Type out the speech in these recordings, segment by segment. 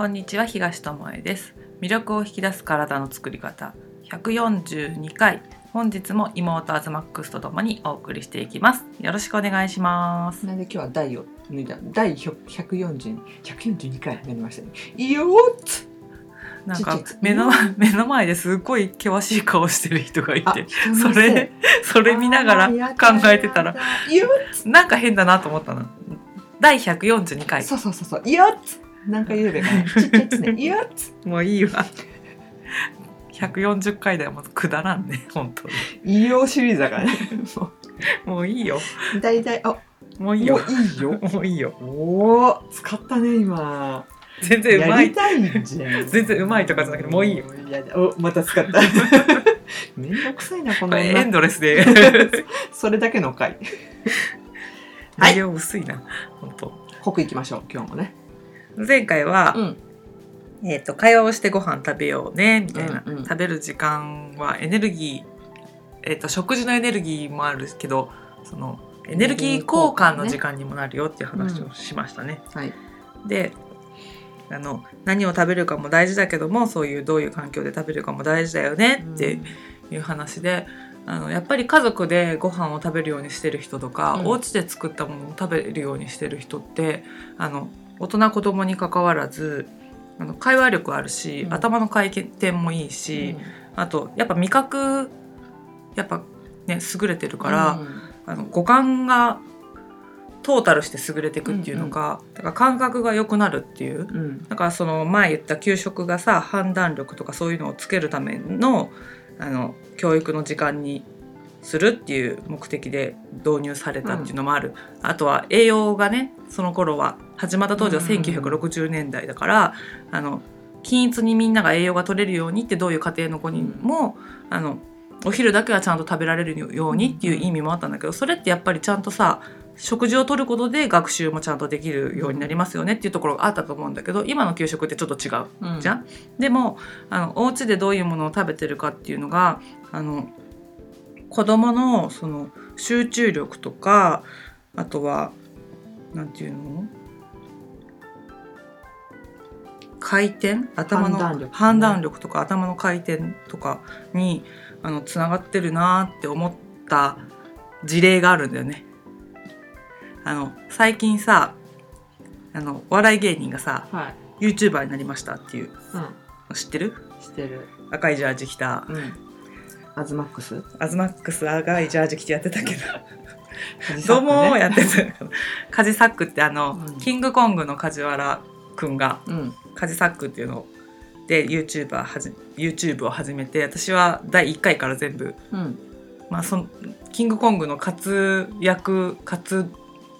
こんにちは東智恵です。魅力を引き出す体の作り方。142回本日も妹アズマックスとともにお送りしていきます。よろしくお願いします。なんで今日は第を脱いだ？第140 142回になりましたね。よーっつ！なんか目の目の前ですごい険しい顔してる人がいあてそれそれ見ながら考えてたらなんか変だなと思ったの。第142回。そうそうそうそう。よっつなんか言うべ？か ねちっちゃいっつね。いいよっつ。もういいわ。140回ではもうくだらんね。本当に。いいよシリーズだからね。ももういいよ。う大体あもういいよ。もういいよ。もういいよ。おお使ったね今。全然うまい。全然うまいとかじゃなくてもういいよ。やだおまた使った。めんどくさいなこのエン女ドレスで。それだけの回。はい。内容薄いな。本当。濃くいきましょう今日もね前回は、うん。えー、と会話をしてご飯食べようねみたいな、うんうん。食べる時間はエネルギー、えー、と食事のエネルギーもあるけどそのエネルギー交換の時間にもなるよっていう話をしましたね。はい。であの何を食べるかも大事だけどもそういうどういう環境で食べるかも大事だよねっていう話で、あのやっぱり家族でご飯を食べるようにしてる人とか、うん。お家で作ったものを食べるようにしてる人ってあの大人子供に関わらずあの会話力あるし、うん。頭の回転もいいし、あとやっぱ味覚やっぱね優れてるから、あの五感がトータルして優れていくっていうのか、だから感覚が良くなるっていううん。うんだからその前言った給食がさ判断力とかそういうのをつけるためのあの教育の時間にするっていう目的で導入されたっていうのもある、あとは栄養がねその頃は始まった当時はうんうんうん。1960年代だから、あの均一にみんなが栄養が取れるようにってどういう家庭の子にも、あのお昼だけはちゃんと食べられるようにっていう意味もあったんだけどそれってやっぱりちゃんとさ食事をとることで学習もちゃんとできるようになりますよねっていうところがあったと思うんだけど今の給食ってちょっと違ううんじゃん、でもあのお家でどういうものを食べてるかっていうのがあの子どものその集中力とかあとはなんていうの？回転頭の判断力ね。判断力とか頭の回転とかにあのつながってるなって思った事例があるんだよね。あの最近さあのお笑い芸人がさはい。YouTuber になりましたっていう。うん。知ってる？してる。赤いジャージ着た。うん。アズマックス？アズマックス赤いジャージ着てやってたけど。どうもやってたカジサックってあの、うん。キングコングの梶原くんがうんカジサックっていうので YouTuber はじ YouTube を始めて私は第1回から全部うん。まあ、そのキングコングの活躍活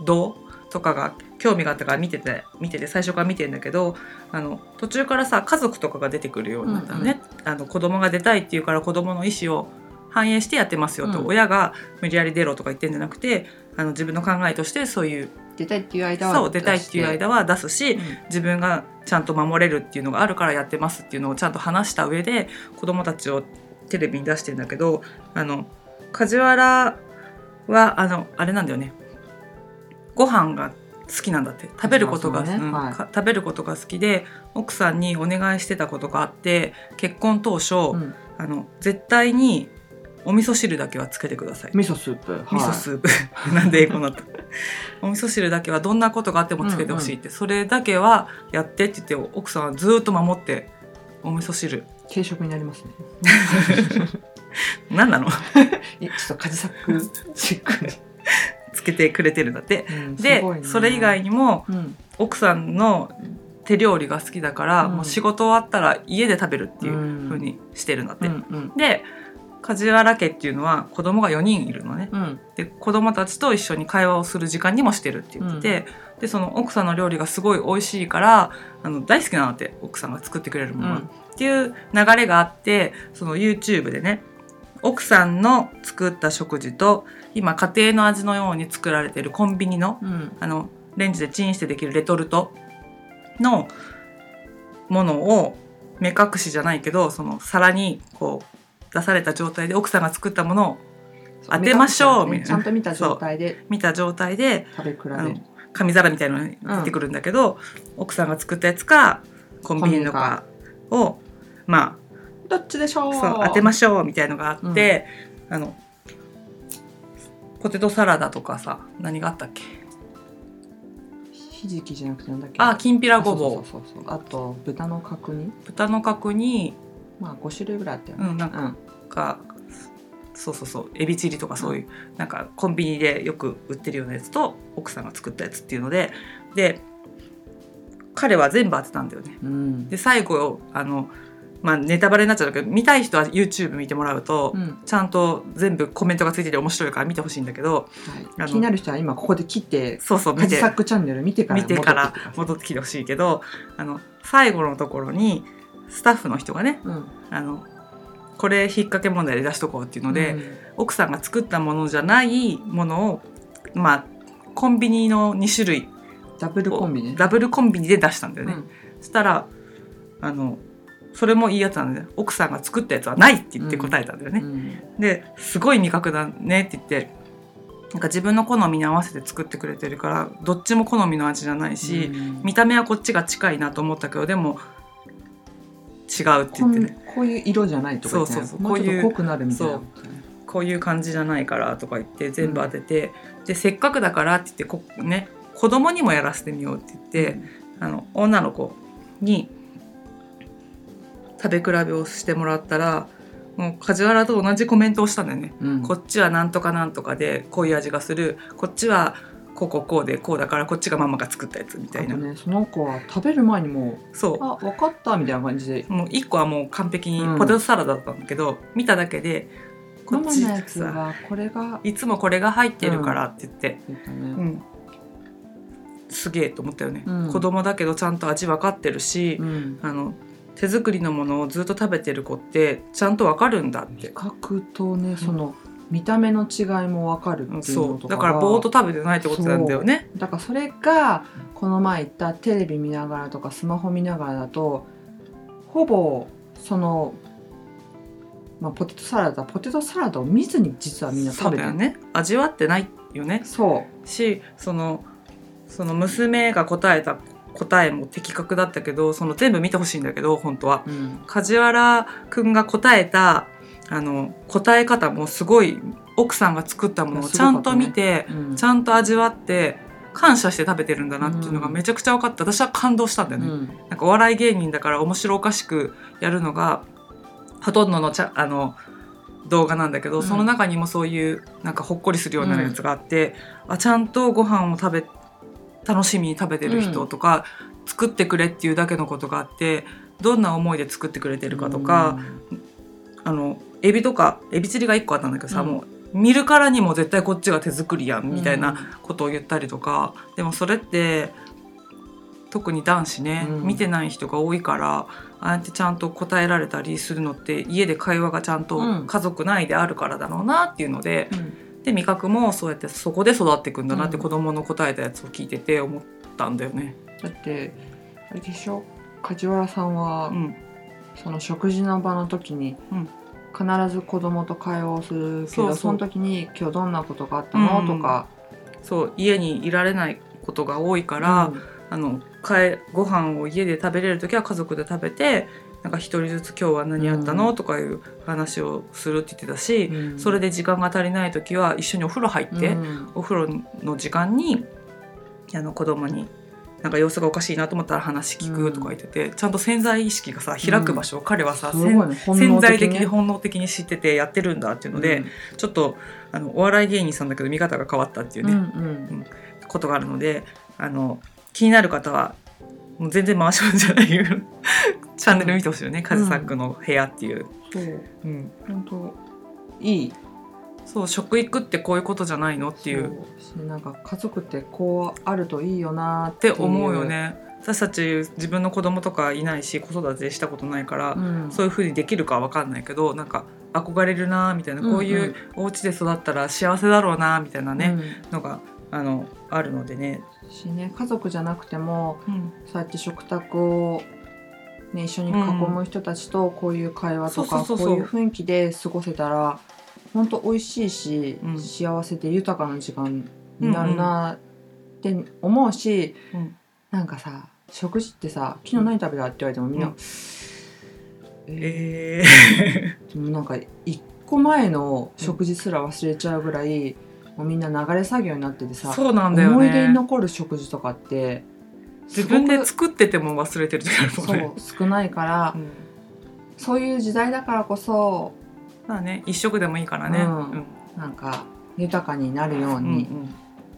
動とかが興味があったから見てて見てて最初から見てんだけどあの途中からさ家族とかが出てくるようになったのね、あの子供が出たいっていうから子供の意思を反映してやってますよと、うん。親が無理やり出ろとか言ってんじゃなくてあの自分の考えとしてそういう出たいっていう間はそう出たいっていう間は出すし、うん。自分がちゃんと守れるっていうのがあるからやってますっていうのをちゃんと話した上で子供たちをテレビに出してんだけどあの梶原はあのあれなんだよね。ご飯が好きなんだって。食べることが、食べることが好きで奥さんにお願いしてたことがあって結婚当初、うん。あの絶対にお味噌汁だけはつけてください。味噌スープ。味噌スープ、なんで英語になった？お味噌汁だけはどんなことがあってもつけてほしいって、それだけはやってって言って奥さんはずっと守ってお味噌汁。軽食になりますね。何なの？いちょっとカジサックチックに。つけてくれてるんだって。うんでね。それ以外にもうん。奥さんの手料理が好きだから、うん。もう仕事終わったら家で食べるっていううん。風にしてるんだって、うんうん。で梶原家っていうのは子供が4人いるのね。うん。で子供たちと一緒に会話をする時間にもしてるって言ってて、でその奥さんの料理がすごい美味しいからあの大好きなんだって奥さんが作ってくれるものが、うん。っていう流れがあってその YouTube でね奥さんの作った食事と今家庭の味のように作られてるコンビニのうん。あのレンジでチンしてできるレトルトのものを目隠しじゃないけどその皿にこう出された状態で奥さんが作ったものを当てましょうみたいな。ちゃんと見た状態で見た状態で食べ比べ。紙皿みたいなのに出てくるんだけど、奥さんが作ったやつかコンビニとかをまどっちでしょう？う当てましょうみたいのがあって、あのポテトサラダとかさ何があったっけ？ひじきじゃなくてなんだっけ？あきんぴらごぼう。あと豚の角煮？豚の角にまあ5種類ぐらいあったよね。うんなんかかそうそうそうエビチリとかそういう、なんかコンビニでよく売ってるようなやつと奥さんが作ったやつっていうのでで彼は全部当てたんだよね。うん。で最後あの、まあ、ネタバレになっちゃうけど見たい人は YouTube 見てもらうと、うん。ちゃんと全部コメントがついてて面白いから見てほしいんだけどはい、気になる人は今ここで切ってそうそう見て。サックチャンネル見てから見てから戻戻ってきてほしいけどあの最後のところにスタッフの人がねってくださいあのこれ引っ掛け問題で出しとこうっていうので、うん。奥さんが作ったものじゃないものをまあコンビニの2種類ダブルコンビねダブルコンビニで出したんだよね。うん。そしたらあのそれもいいやつなんで奥さんが作ったやつはないって言って答えたんだよね。うん。ですごい味覚だねって言ってなんか自分の好みに合わせて作ってくれてるからどっちも好みの味じゃないし、うん。見た目はこっちが近いなと思ったけどでも違うって言ってね。こういう色じゃないとか言ってね。そうそうこういうと濃くなるみたいな。こういう感じじゃないからとか言って全部当てて、でせっかくだからって言ってこね子供にもやらせてみようって言って、あの女の子に食べ比べをしてもらったらもう梶原と同じコメントをしたんだよね。うん。こっちはなんとかなんとかでこういう味がする。こっちはこうこうこうでこうだからこっちがママが作ったやつみたいな、ねその子は食べる前にもうそあ分かったみたいな感じで。うもう一個はもう完璧にうん。ポテトサラダだったんだけど、見ただけでこっちのやつさはこれがいつもこれが入ってるからって言って、言ったね。うん。すげえと思ったよね、うん。子供だけどちゃんと味分かってるし、うん。あの手作りのものをずっと食べてる子ってちゃんと分かるんだっ味て、覚とねその見た目の違いも分かるっていうそのとかう。だからぼーっと食べてないってことなんだよね。だからそれがこの前言ったテレビ見ながらとかスマホ見ながらだとほぼその、まあ、ポテトサラダポテトサラダを見ずに実はみんな食べてる。ね。味わってないよね。そしそのその娘が答えた答えも的確だったけどその全部見てほしいんだけど本当は。う、うん、梶原くんが答えたあの答え方もすごい奥さんが作ったものをちゃんと見て、うん。ちゃんと味わって感謝して食べてるんだなっていうのがめちゃくちゃ分かって私は感動したんだよね。うん。なんかお笑い芸人だから面白おかしくやるのがほとんどのちゃあの動画なんだけど、うん。その中にもそういうなんかほっこりするようなやつがあって、あちゃんとご飯を食べ楽しみに食べてる人とか、作ってくれっていうだけのことがあってどんな思いで作ってくれてるかとか、あのエビとかエビチリが1個あったんだけどさ、うん。もう見るからにも絶対こっちが手作りやん。みたいなことを言ったりとか、でもそれって特に男子ね、うん。見てない人が多いからああやってちゃんと答えられたりするのって家で会話がちゃんとうん。家族内であるからだろうなっていうので、うん。で味覚もそうやってそこで育っていくんだなってうん。子供の答えたやつを聞いてて思ったんだよね。だってあれでしょ？梶原さんは、うん、その食事の場の時に、うん必ず子供と会話をするけどその時に「今日どんなことがあったの？うん。とか。そう家にいられないことが多いから、あのかえご飯を家で食べれる時は家族で食べてなんか一人ずつ今日は何やったの、うん。とかいう話をするって言ってたし、うん。それで時間が足りない時は一緒にお風呂入って、うん。お風呂の時間にあの子供になんか様子がおかしいなと思ったら話聞くとか言ってて、ちゃんと潜在意識がさ開く場所を彼はさ、ね。本潜在的に本能的に知っててやってるんだっていうので、ちょっとあのお笑い芸人さんだけど見方が変わったっていううんね、うんことがあるのであの気になる方はもう全然回しもんじゃない チャンネル見てほしいよね、カジサックの部屋っていう、そう。うん、本当いいそう食育ってこういうことじゃないのっていう。なんか家族ってこうあるといいよなっってて思うよね。私たち自分の子供とかいないし子育てしたことないから、うん。そういう風にできるかは分かんないけどなんか憧れるなみたいな、こういうお家で育ったら幸せだろうなみたいなね、のがあのあるのでね、うんしね家族じゃなくてもうん。そうやって食卓を、ね、一緒に囲む人たちとこういう会話とかそうそうそうそう。こういう雰囲気で過ごせたら本当美味しいし、うん。幸せで豊かな時間になるなって思うし、うんなんかさ食事ってさ昨日何食べたって言われてもみんな、うん。ええー。でもなんか一個前の食事すら忘れちゃうぐらい、もうみんな流れ作業になっててー、さ、そうなんだよ思い出にね残る食事とかって自分です作ってても忘れてる時あるもんね。そう少ないから、うん。そういう時代だからこそまあね一食でもいいからね。なんか豊かになるよううんに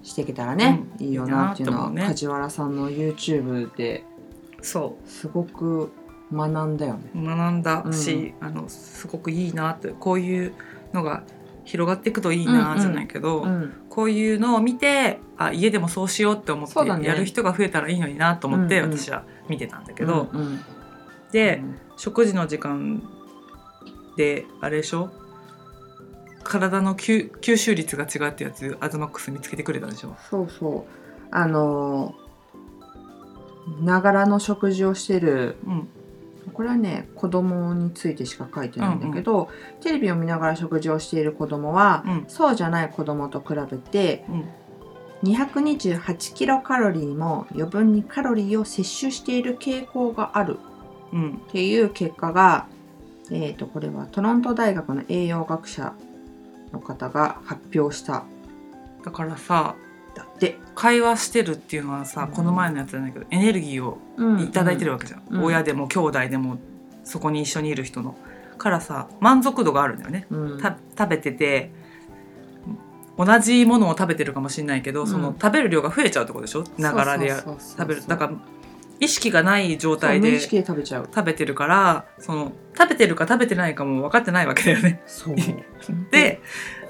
していけたらね、いいよなっていうのは、ね。梶原さんの YouTube でそすごく学んだよね。う学んだし、あのすごくいいなってこういうのが広がっていくといいなんじゃないけど、うん。こういうのを見てあ家でもそうしようって思ってやる人が増えたらいいのになと思って私は見てたんだけど、で食事の時間であれでしょ？体の吸吸収率が違うってやつアズマックス見つけてくれたでしょ？そうそう。あのながらの食事をしてるうん。これはね子供についてしか書いてないんだけど、テレビを見ながら食事をしている子供は、うん。そうじゃない子供と比べてうん。228キロカロリーも余分にカロリーを摂取している傾向があるうん。っていう結果が、えー、とこれはトロント大学の栄養学者の方が発表した。だからさだって、会話してるっていうのはさ、うん。この前のやつじゃないけどエネルギーをいただいてるわけじゃん、うん。親でも兄弟でもそこに一緒にいる人の。からさ満足度があるんだよね。うん。た食べてて同じものを食べてるかもしれないけど、うん。その食べる量が増えちゃうってことでしょ？ながらで食べるだから意識がない状態で無意識で食べちゃう。食べてるからその食べてるか食べてないかも分かってないわけだよね。そう。で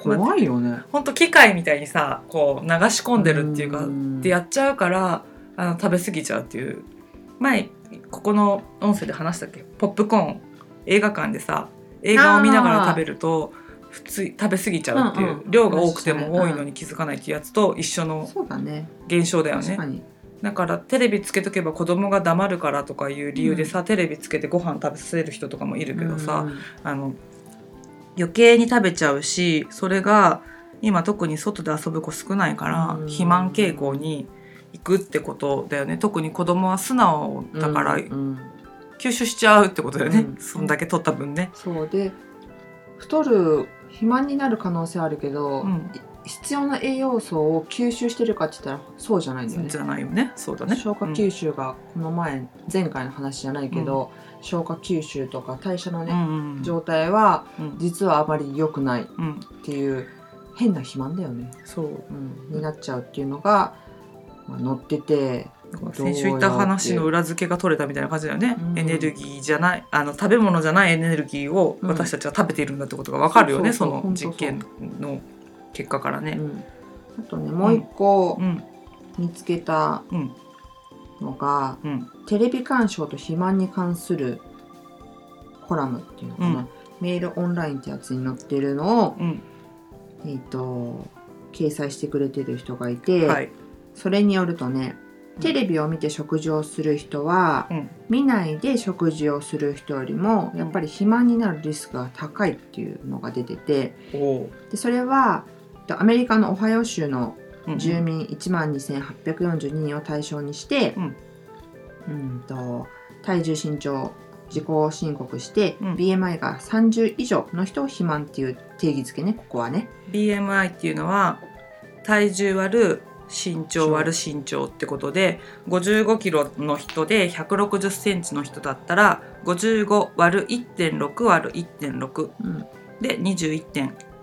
怖いよね。ほんと機械みたいにさこう流し込んでるっていうかん。でやっちゃうからあの食べ過ぎちゃうっていう。前ここの音声で話したっけ？ポップコーン。映画館でさ映画を見ながら食べると普通食べ過ぎちゃうっていう、うんうん。量が多くても多いのに気づかないっていうやつと一緒の現象だよね。確かにだからテレビつけとけば子供が黙るからとかいう理由でさ、テレビつけてご飯食べさせる人とかもいるけどさ、うんあの余計に食べちゃうしそれが今特に外で遊ぶ子少ないから、うん。肥満傾向に行くってことだよね。特に子供は素直だからうんうん。吸収しちゃうってことだよね、うん。そんだけ取った分ね。そうで太る肥満になる可能性あるけど、必要な栄養素を吸収してるかって言ったらそうじゃないんだよね。じゃないよね。そうだね。消化吸収がこの前前回の話じゃないけど、消化吸収とか代謝のね、うんうんうん。状態はうん。実はあまり良くないっうんていう変な肥満だよね、そう。うん、になっちゃうっていうのが、まあ、載ってて先週言った話の裏付けが取れたみたいな感じだよね、うん。エネルギーじゃないあの食べ物じゃないエネルギーをうん。私たちは食べているんだってことが分かるよね、そうそうそうその実験の結果からね。うん、あとねもう一個うん。見つけたうんのが、うん。テレビ鑑賞と肥満に関するコラムっていうのかな、うん。メールオンラインってやつに載ってるのを、うん。えっと掲載してくれてる人がいて、はい。それによるとねテレビを見て食事をする人は、うん。見ないで食事をする人よりもやっぱり肥満になるリスクが高いっていうのが出てておでそれはえっとアメリカのオハイオ州のうん住民1万2842人を対象にして、うん。うんと体重身長自己申告して、うん。BMI が30以上の人を肥満っていう定義づけねここはね。BMI っていうのは体重割る身長割る身長ってことで55キロの人で160センチの人だったら55割る1.6割る1.6うん。で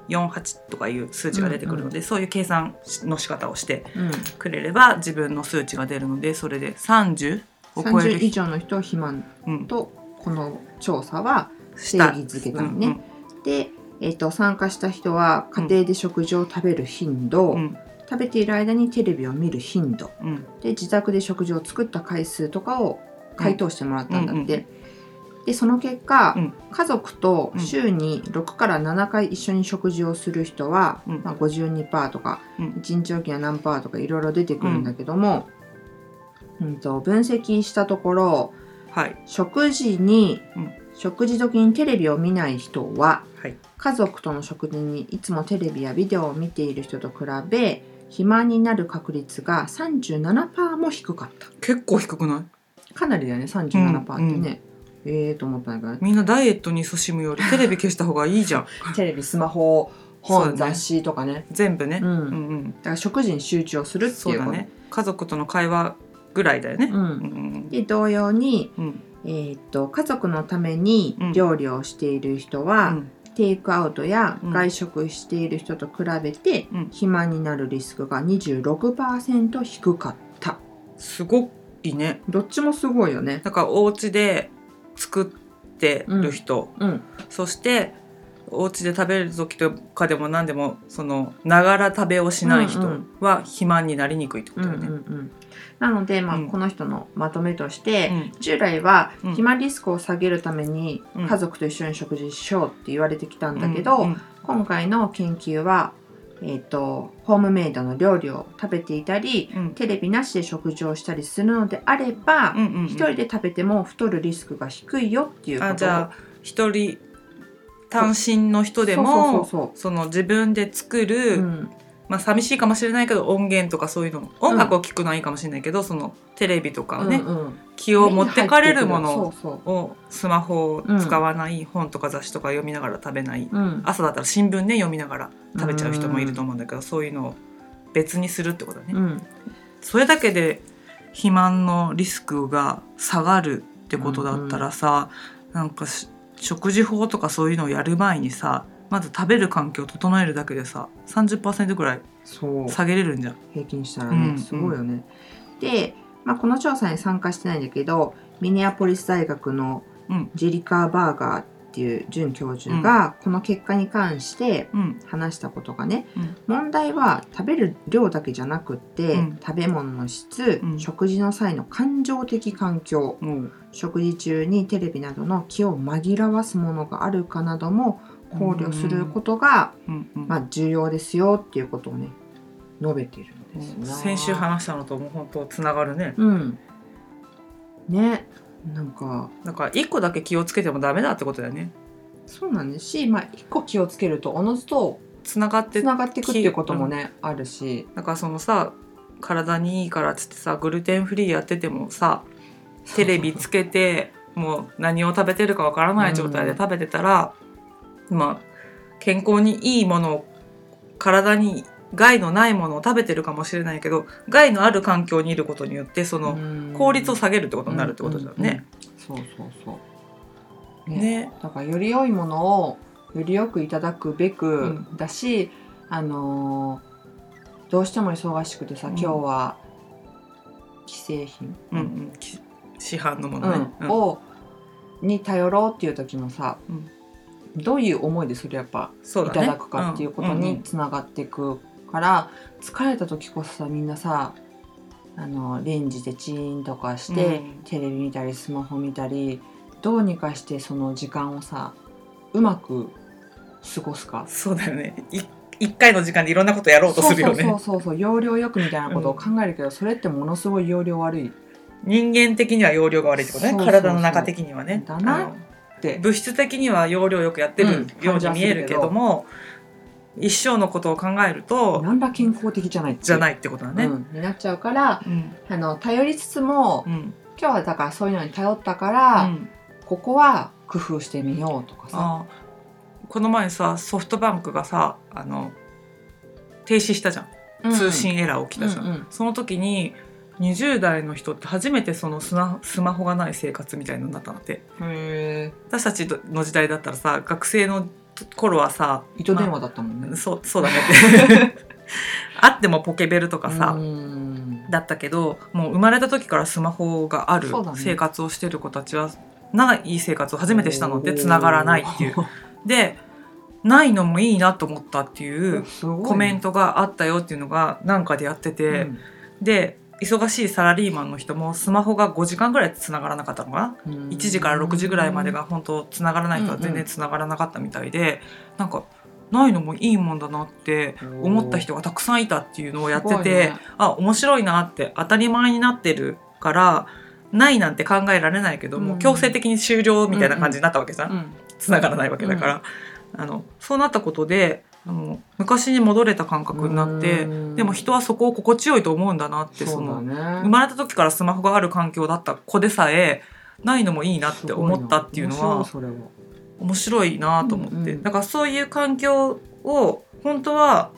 21.48とかいう数値が出てくるので、そういう計算の仕方をしてうん、くれれば自分の数値が出るのでそれで30を超え30以る上の人を肥満うん。とこの調査は定義づけたのね。で、えっと参加した人は家庭で食事を食べる頻度、うん。うん食べている間にテレビを見る頻度。うん。で自宅で食事を作った回数とかを回答してもらったんだって。うんでその結果、うん。家族と週に6から7回一緒に食事をする人は、うん。まあ、52%とか、うん。1日おきは何パーとかいろいろ出てくるんだけども、うんと分析したところはい。食事に、うん。食事時にテレビを見ない人ははい。家族との食事にいつもテレビやビデオを見ている人と比べ肥満になる確率が37%も低かった。結構低くない？かなりだよね37%ってね、ええと思ったんだけどみんなダイエットに勤しむより テレビ消した方がいいじゃん。テレビスマホ本、そうだね。雑誌とかね。全部ね、うん。うんうんだから食事に集中をするっていうことそうだね。家族との会話ぐらいだよね。う、うんんで同様に、うん。えーっと家族のためにうん。料理をしている人うは、ん。テイクアウトやうん。外食している人と比べて、うん。肥満になるリスクが26%低かった。すごいね。どっちもすごいよね。だからお家で作ってる人、うん。そしてお家で食べる時とかでも何でもそのながら食べをしない人うんうん。は肥満になりにくいってこうんとだよね。うんうんなので、まあうん。この人のまとめとして、うん。従来はうん。肥満リスクを下げるためにうん。家族と一緒に食事しようって言われてきたんだけど、うん。今回の研究は、えー、とホームメイドの料理を食べていたりうん。テレビなしで食事をしたりするのであれば、うんうんうん。一人で食べても太るリスクが低いよっていうことをあじゃあ一人単身の人でもその自分で作うる、うん、まあ寂しいかもしれないけど音源とかそういうの音楽を聴くのはいいかもしれないけど、そのテレビとかをね、うんうん。気を持ってかれるものをスマホを使わない、本とか雑誌とか読みながら食べない、うん。朝だったら新聞ね読みながら食べちゃう人もいると思うんだけど、そういうのを別にするってことだね。うん。それだけで肥満のリスクが下がるってことだったらさ、なんかし食事法とかそういうのをやる前にさまず食べる環境を整えるだけでさ30%ぐらい下げれるんじゃん。平均したらうんねすごいよね。で、まあ、この調査に参加してないんだけどミネアポリス大学のうん。ジェリカー・バーガーっていう准教授がこの結果に関してうん。話したことがね、うん。問題は食べる量だけじゃなくって、うん。食べ物の質、うん。食事の際の感情的環境食事中にテレビなどの気を紛らわすものがあるかなども考慮することが、うんうん。まあ、重要ですよっていうことをね述べているんですよ先週話したのともう本当つながるね。うん。ね。なんか。だから一個だけ気をつけてもダメだってことだよね。そうなんです。し、まあ、一個気をつけるとおのずとつながってつながっていくっていうこともね、あるし。だからそのさ体にいいからっつってさグルテンフリーやっててもさテレビつけてもう何を食べてるかわからない状態で食べてたら、まあ健康にいいものを体に害のないものを食べてるかもしれないけど害のある環境にいることによってその効率を下げるってことになるってことだよね。うん。うんうんそうそうそう。ね。ねだからより良いものをよりよくいただくべくうんだし、あのーどうしても忙しくてさ、うん。今日は既製品、うんうん、き市販のものね。うん。をに頼ろうっていう時もさ、うんどういう思いでそれやっぱね。いただくかっていうことにつながっていくから、疲れた時こそさみんなさあのレンジでチーンとかして、うん。テレビ見たりスマホ見たりどうにかしてその時間をさうまく過ごすか。そうだよね。い一回の時間でいろんなことやろうとするよね。そうそうそうそう。容量よくみたいなことを考えるけど、それってものすごい容量悪い。人間的には容量が悪いってことね。体の中的にはね。だな。あのって。物質的には容量よくやってるように見えるけども、一生のことを考えると何ら健康的じゃないじゃないってことだね。うん、になっちゃうからうん。あの頼りつつもうん。今日はだからそういうのに頼ったから、うん。ここは工夫してみようとかさ。あこの前さソフトバンクがさあの停止したじゃん、通信エラー起きたじゃん。うんうん。その時に20代の人って初めてそのスマスマホがない生活みたいになったんだって。へ私たちの時代だったらさ学生の頃はさえ糸電話だったもんね、そうそうだね。っ てあってもポケベルとかさ、うん。だったけどもう生まれた時からスマホがある生活をしてる子たちはない生活を初めてしたので繋がらないっていう。でないのもいいなと思ったっていうコメントがあったよっていうのがなんかでやってて、うん。で忙しいサラリーマンの人もスマホが5時間ぐらい繋がらなかったのかな？うん。1時から6時ぐらいまでが本当繋がらない人は全然繋がらなかったみたいで、なんかないのもいいもんだなって思った人がたくさんいたっていうのをやってて、ね。あ面白いなって当たり前になってるからないなんて考えられないけど、もう強制的に終了みたいな感じになったわけじゃん、うん。繋がらないわけだから、あのそうなったことであの昔に戻れた感覚になってうん。でも人はそこを心地よいと思うんだなってそのね。生まれた時からスマホがある環境だった子でさえないのもいいなって思ったっていうのは面白いなと思って、うんうん。だからそういう環境を本当は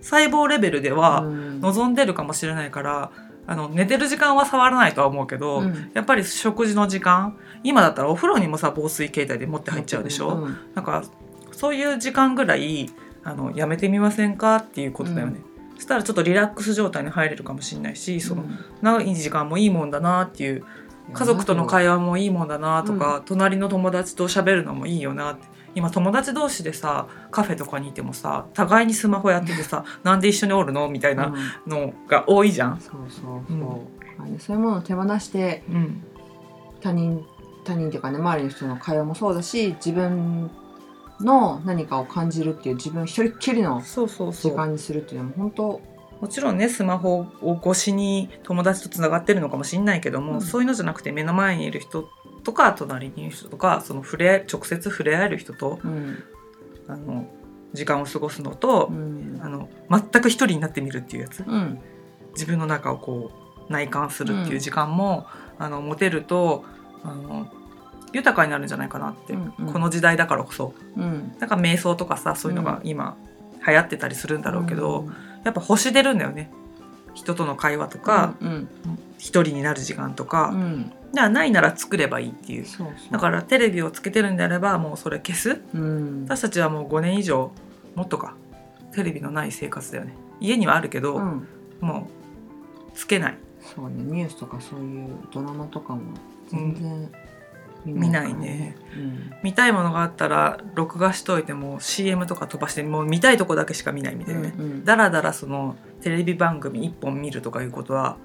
細胞レベルではうん。望んでるかもしれないから、あの寝てる時間は触らないとは思うけど、うん。やっぱり食事の時間今だったらお風呂にもさ防水携帯で持って入っちゃうでしょ、うん。なんかそういう時間ぐらいあのやめてみませんか？っていうことだよね、そしたらちょっとリラックス状態に入れるかもしれないしその長い時間もいいもんだなっていう家族との会話もいいもんだなとか、隣の友達と喋るのもいいよなって。今友達同士でさカフェとかにいてもさ互いにスマホやっててさ なんで一緒におるの？みたいなうん。のが多いじゃん。そうそう。そう、うんそういうものを手放してうん。他人他人っていうかね周りの人の会話もそうだし自分の何かを感じるっていう自分一人っきりのそうそうそう。時間にするっていうのも本当もちろんねスマホを越しに友達とつながってるのかもしれないけども、うん。そういうのじゃなくて目の前にいる人とか隣にいる人とかその触れ直接触れ合える人とうん。あの時間を過ごすのとう、ん。あの全く一人になってみるっていうやつ。うん。自分の中をこう内観するっていう時間も、あの持てるとあの豊かになるんじゃないかなって、うんうん。この時代だからこそ。うん。だから瞑想とかさそういうのが今流行ってたりするんだろうけど、やっぱ星出るんだよね。人との会話とか、うん一人になる時間とか、うん。うんじゃあないなら作ればいいっていう。だからテレビをつけてるんであればもうそれ消す。うん。私たちはもう5年以上もっとかテレビのない生活だよね。家にはあるけど、うん。もうつけない。そうねニュースとかそういうドラマとかも全然見ないね。うん。見たいものがあったら録画しといても CM とか飛ばしてもう見たいとこだけしか見ないみたいなね、うんうん。だらだらそのテレビ番組1本見るとかいうことは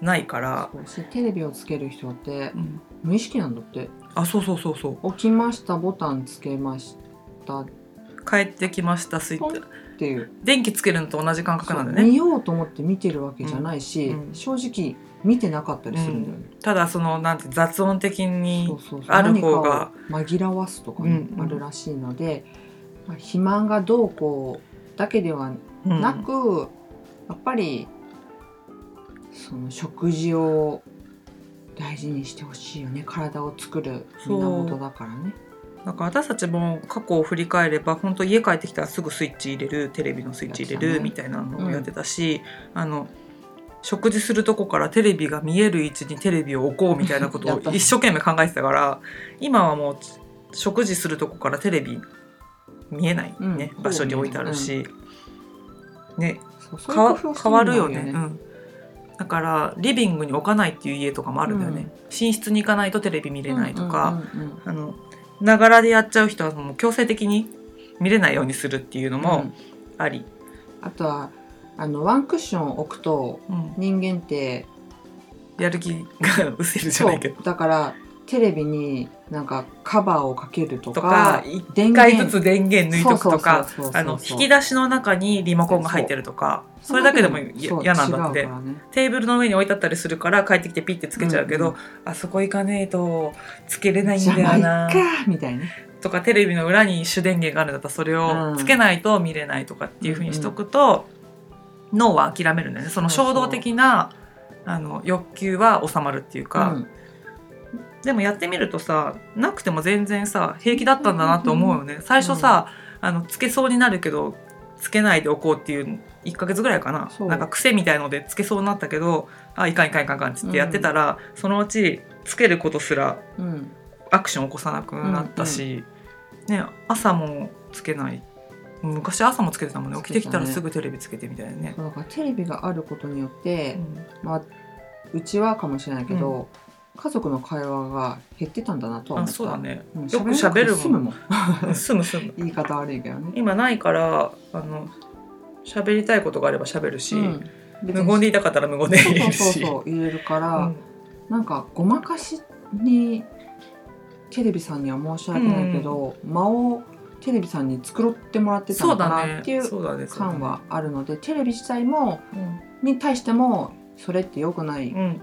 ないから、テレビをつける人ってうん。無意識なんだって。あそうそうそうそう。起きましたボタンつけました。っ帰ってきましたスイッチ。ていう。電気つけるのと同じ感覚なんだね。見ようと思って見てるわけじゃないし、うんうん。正直見てなかったりするんだよね、ただそのなんて雑音的にある方が紛らわすとかあるらしいので、まあ、肥満がどうこうだけではうん。なく、やっぱりその食事を大事にしてほしいよね。体を作る源だからね。なんか私たちも過去を振り返れば本当家帰ってきたらすぐスイッチ入れるテレビのスイッチ入れるみたいなのをやってたし、あの食事するとこからテレビが見える位置にテレビを置こうみたいなことを 一生懸命考えてたから今はもう食事するとこからテレビ見えないね、うん。場所に置いてあるし、うそう変わる変わるよね。うん、だからリビングに置かないっていう家とかもあるんだよね、寝室に行かないとテレビ見れないとか、ながらでやっちゃう人はもう強制的に見れないようにするっていうのうもん。あり、あとはあのワンクッション置くとうん。人間ってやる気が失せるじゃないけど。だからテレビになんかカバーをかけるとかとか電一回ずつ電源抜いとくとかそうそうそうそうあの引き出しの中にリモコンが入ってるとかそれだけでもやそう嫌なんだって。違うからね。テーブルの上に置いてあったりするから帰ってきてピッてつけちゃうけど、うん。あそこ行かねえとつけれないんだよじゃあなまあいっかみたいな。とかテレビの裏に主電源があるんだったらそれをつけないと見れないとかっていうふうにしとくと、脳は諦めるんだよね。その衝動的なあの欲求は収まるっていうか、うん。でもやってみるとさなくても全然さ平気だったんだなと思うよね。最初さ、あのつけそうになるけどつけないでおこうっていう1ヶ月ぐらいかな。なんか癖みたいのでつけそうになったけどあいかんいかんいかんいかんっつってやってたら、そのうちつけることすらうん。アクション起こさなくなったし、ね、朝もつけない昔朝もつけてたもんね。起きてきたらすぐテレビつけてみたいなね。だからテレビがあることによってう、ん。まあ、うちはかもしれないけど、家族の会話が減ってたんだなとはあ思った。そうだね。うんよく喋るもん済むもん。すむすむ。言い方悪いけどね、今ないからあの喋りたいことがあれば喋るし、無言でいたかったら無言でそうそういるし。そうそう入れるから、うん。なんかごまかしにテレビさんには申し訳ないけど、間をテレビさんに作ってもらってたのかそうだね。なっていう感はあるのでテレビ自体もうん。に対してもそれって良くないうん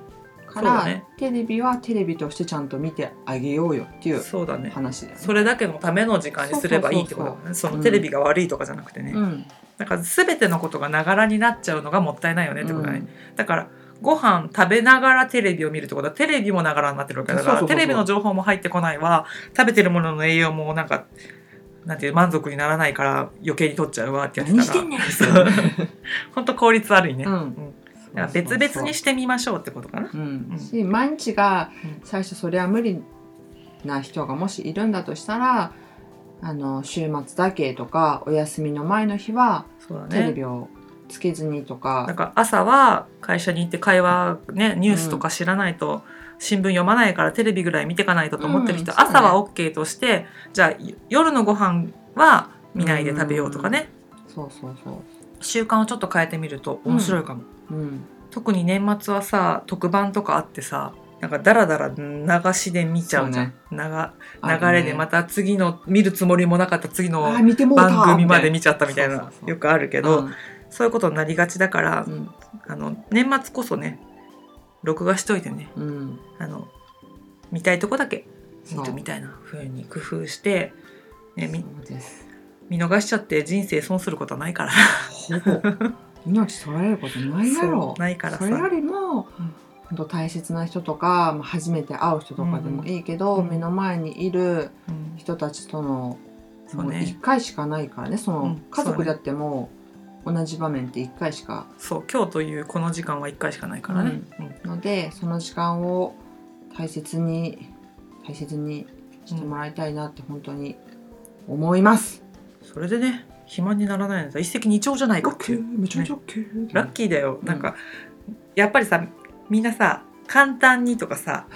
から、そうだねテレビはテレビとしてちゃんと見てあげようよっていう話だよね。それだけのための時間にすればいいってことだね。そのテレビが悪いとかじゃなくてね、うん。だから全てのことがながらになっちゃうのがもったいないよねってことだね、うん。だからご飯食べながらテレビを見るってことはテレビもながらになってるわけだからテレビの情報も入ってこないわ。食べてるものの栄養もなんかなんていう満足にならないから余計に取っちゃうわってやってたら。何してん本当効率悪いね、うん。うん。だから別々にしてみましょうってことかな。うん。うん。し毎日がうん。最初それは無理な人がもしいるんだとしたらあの週末だけとかお休みの前の日はそうだテレね。ビをつけずにとなんか、か朝は会社に行って会話ねニュースとか知らないと、新聞読まないからテレビぐらい見ていかないとと思ってる人、うん朝は OK としてじゃあ夜のご飯は見ないで食べようとかね、そうそうそ習慣をちょっと変えてみると面白いかも、う、うん、特に年末はさ特番とかあってさなんかダラダラ流しで見ちゃうじゃん、流流れでまたた次の見るつもりもなかった次の番組まで見ちゃったみたいなよくあるけけど、そういうことになりがちだから、うん。あの年末こそね録画しといてね。うん、あの見たいとこだけ見るみたいな風に工夫して、ね、見逃しちゃって人生損することはないから。命取られることないやろ。ないからさ。それよりも、うん。大切な人とかまあ初めて会う人とかでもいいけど、うん。目の前にいるうん。人たちとのもうそうね。1回しかないからね。その、うん。家族であっても同じ場面って1回しかそう今日というこの時間は1回しかないからね、うん。のでその時間を大切に大切にしてもらいたいなって本当に思います。それでね暇にならないのさ一石二鳥じゃないかっていう。めちゃめちゃ OK ラッキーだよ、うんなんかやっぱりさみんなさ簡単にとかさ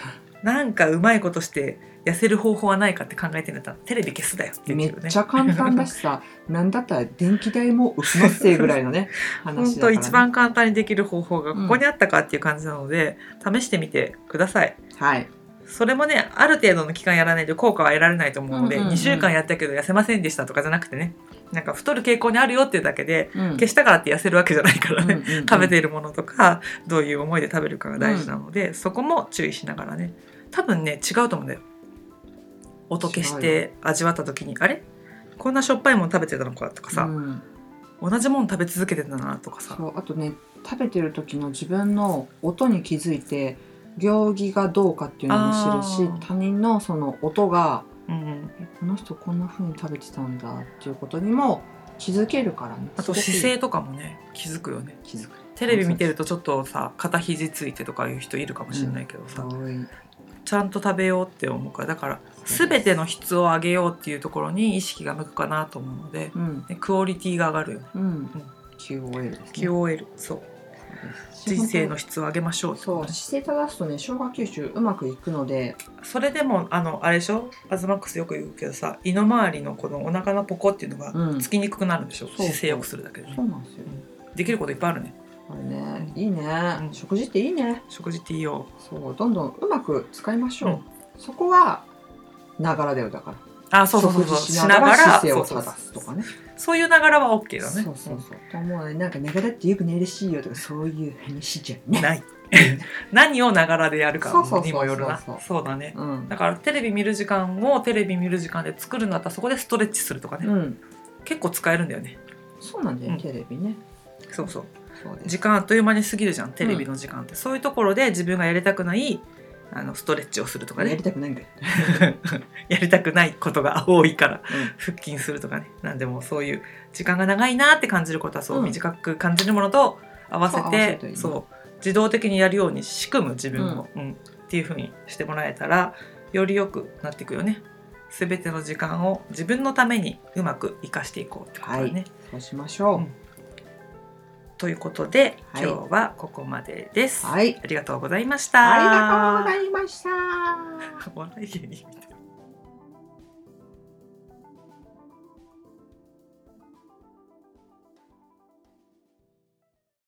なんかうまいことして痩せる方法はないかって考えてんだったらテレビ消すだよってめっちゃ簡単だしさ なんだったら電気代も浮きますせぐらいのね本 話だから、ね、当一番簡単にできる方法がここにあったかっていう感じなので、試してみてください。はい。それもねある程度の期間やらないと効果は得られないと思うので、うんうんうん。2週間やったけど痩せませんでしたとかじゃなくてねなんか太る傾向にあるよっていうだけでうん。消したからって痩せるわけじゃないからね、うんうんうん。食べているものとかどういう思いで食べるかが大事なので、そこも注意しながらね多分ね違うと思うんだよ。音消して味わった時にあれ？こんなしょっぱいもの食べてたのかとかさ、うん。同じもの食べ続けてたなとかさ。あとね食べてる時の自分の音に気づいて行儀がどうかっていうのも知るし他人のその音がうんこの人こんな風に食べてたんだっていうことにも気づけるからね。あと姿勢とかもね気づくよね。気づく。テレビ見てるとちょっとさ肩肘ついてとかいう人いるかもしれないけどさ、すごいちゃんと食べようって思うから。だから全ての質を上げようっていうところに意識が向くかなと思うのでうん。でクオリティが上がるよね。うん。QOL ですね。QOL そう。人生の質を上げましょうそう姿勢正すとね消化吸収うまくいくので。それでもあのあれでしょ？アズマックスよく言うけどさ胃の周りのこのお腹のポコっていうのがうん。つきにくくなるんでしょ、そうそう。姿勢よくするだけでね。そうなんですよ。できることいっぱいあるねあれねいいね、うん。食事っていいね。食事っていいよ。そうどんどんうまく使いましょう、そこはながらだよだから。あそうそうそうそう。食事しながら姿勢を正そうそうすとかね。そういうながらは OK だね。そうそうそう。と思うねなんかながらってよく寝るしいよとかそういう話じゃね。ない。何をながらでやるかそうそうそうにもよるな。そうそうだね。うん。だからテレビ見る時間をテレビ見る時間で作るんだったらそこでストレッチするとかね、うん。結構使えるんだよね。そうなんだよ、うん。テレビね。そうそう時間あっという間に過ぎるじゃんテレビの時間って、そういうところで自分がやりたくないあのストレッチをするとかね。やりたくないんだよ、やりたくないことが多いからう腹筋するとかね。なんでもそういう時間が長いなって感じることはそう、うん。短く感じるものと合わせてそう自動的にやるように仕組む自分を、うん。っていう風にしてもらえたらより良くなっていくよね。すべての時間を自分のためにうまく生かしていこうってことだね。はい。そうしましょう、うんということで、はい今日はここまでです。はいありがとうございました。ありがとうございました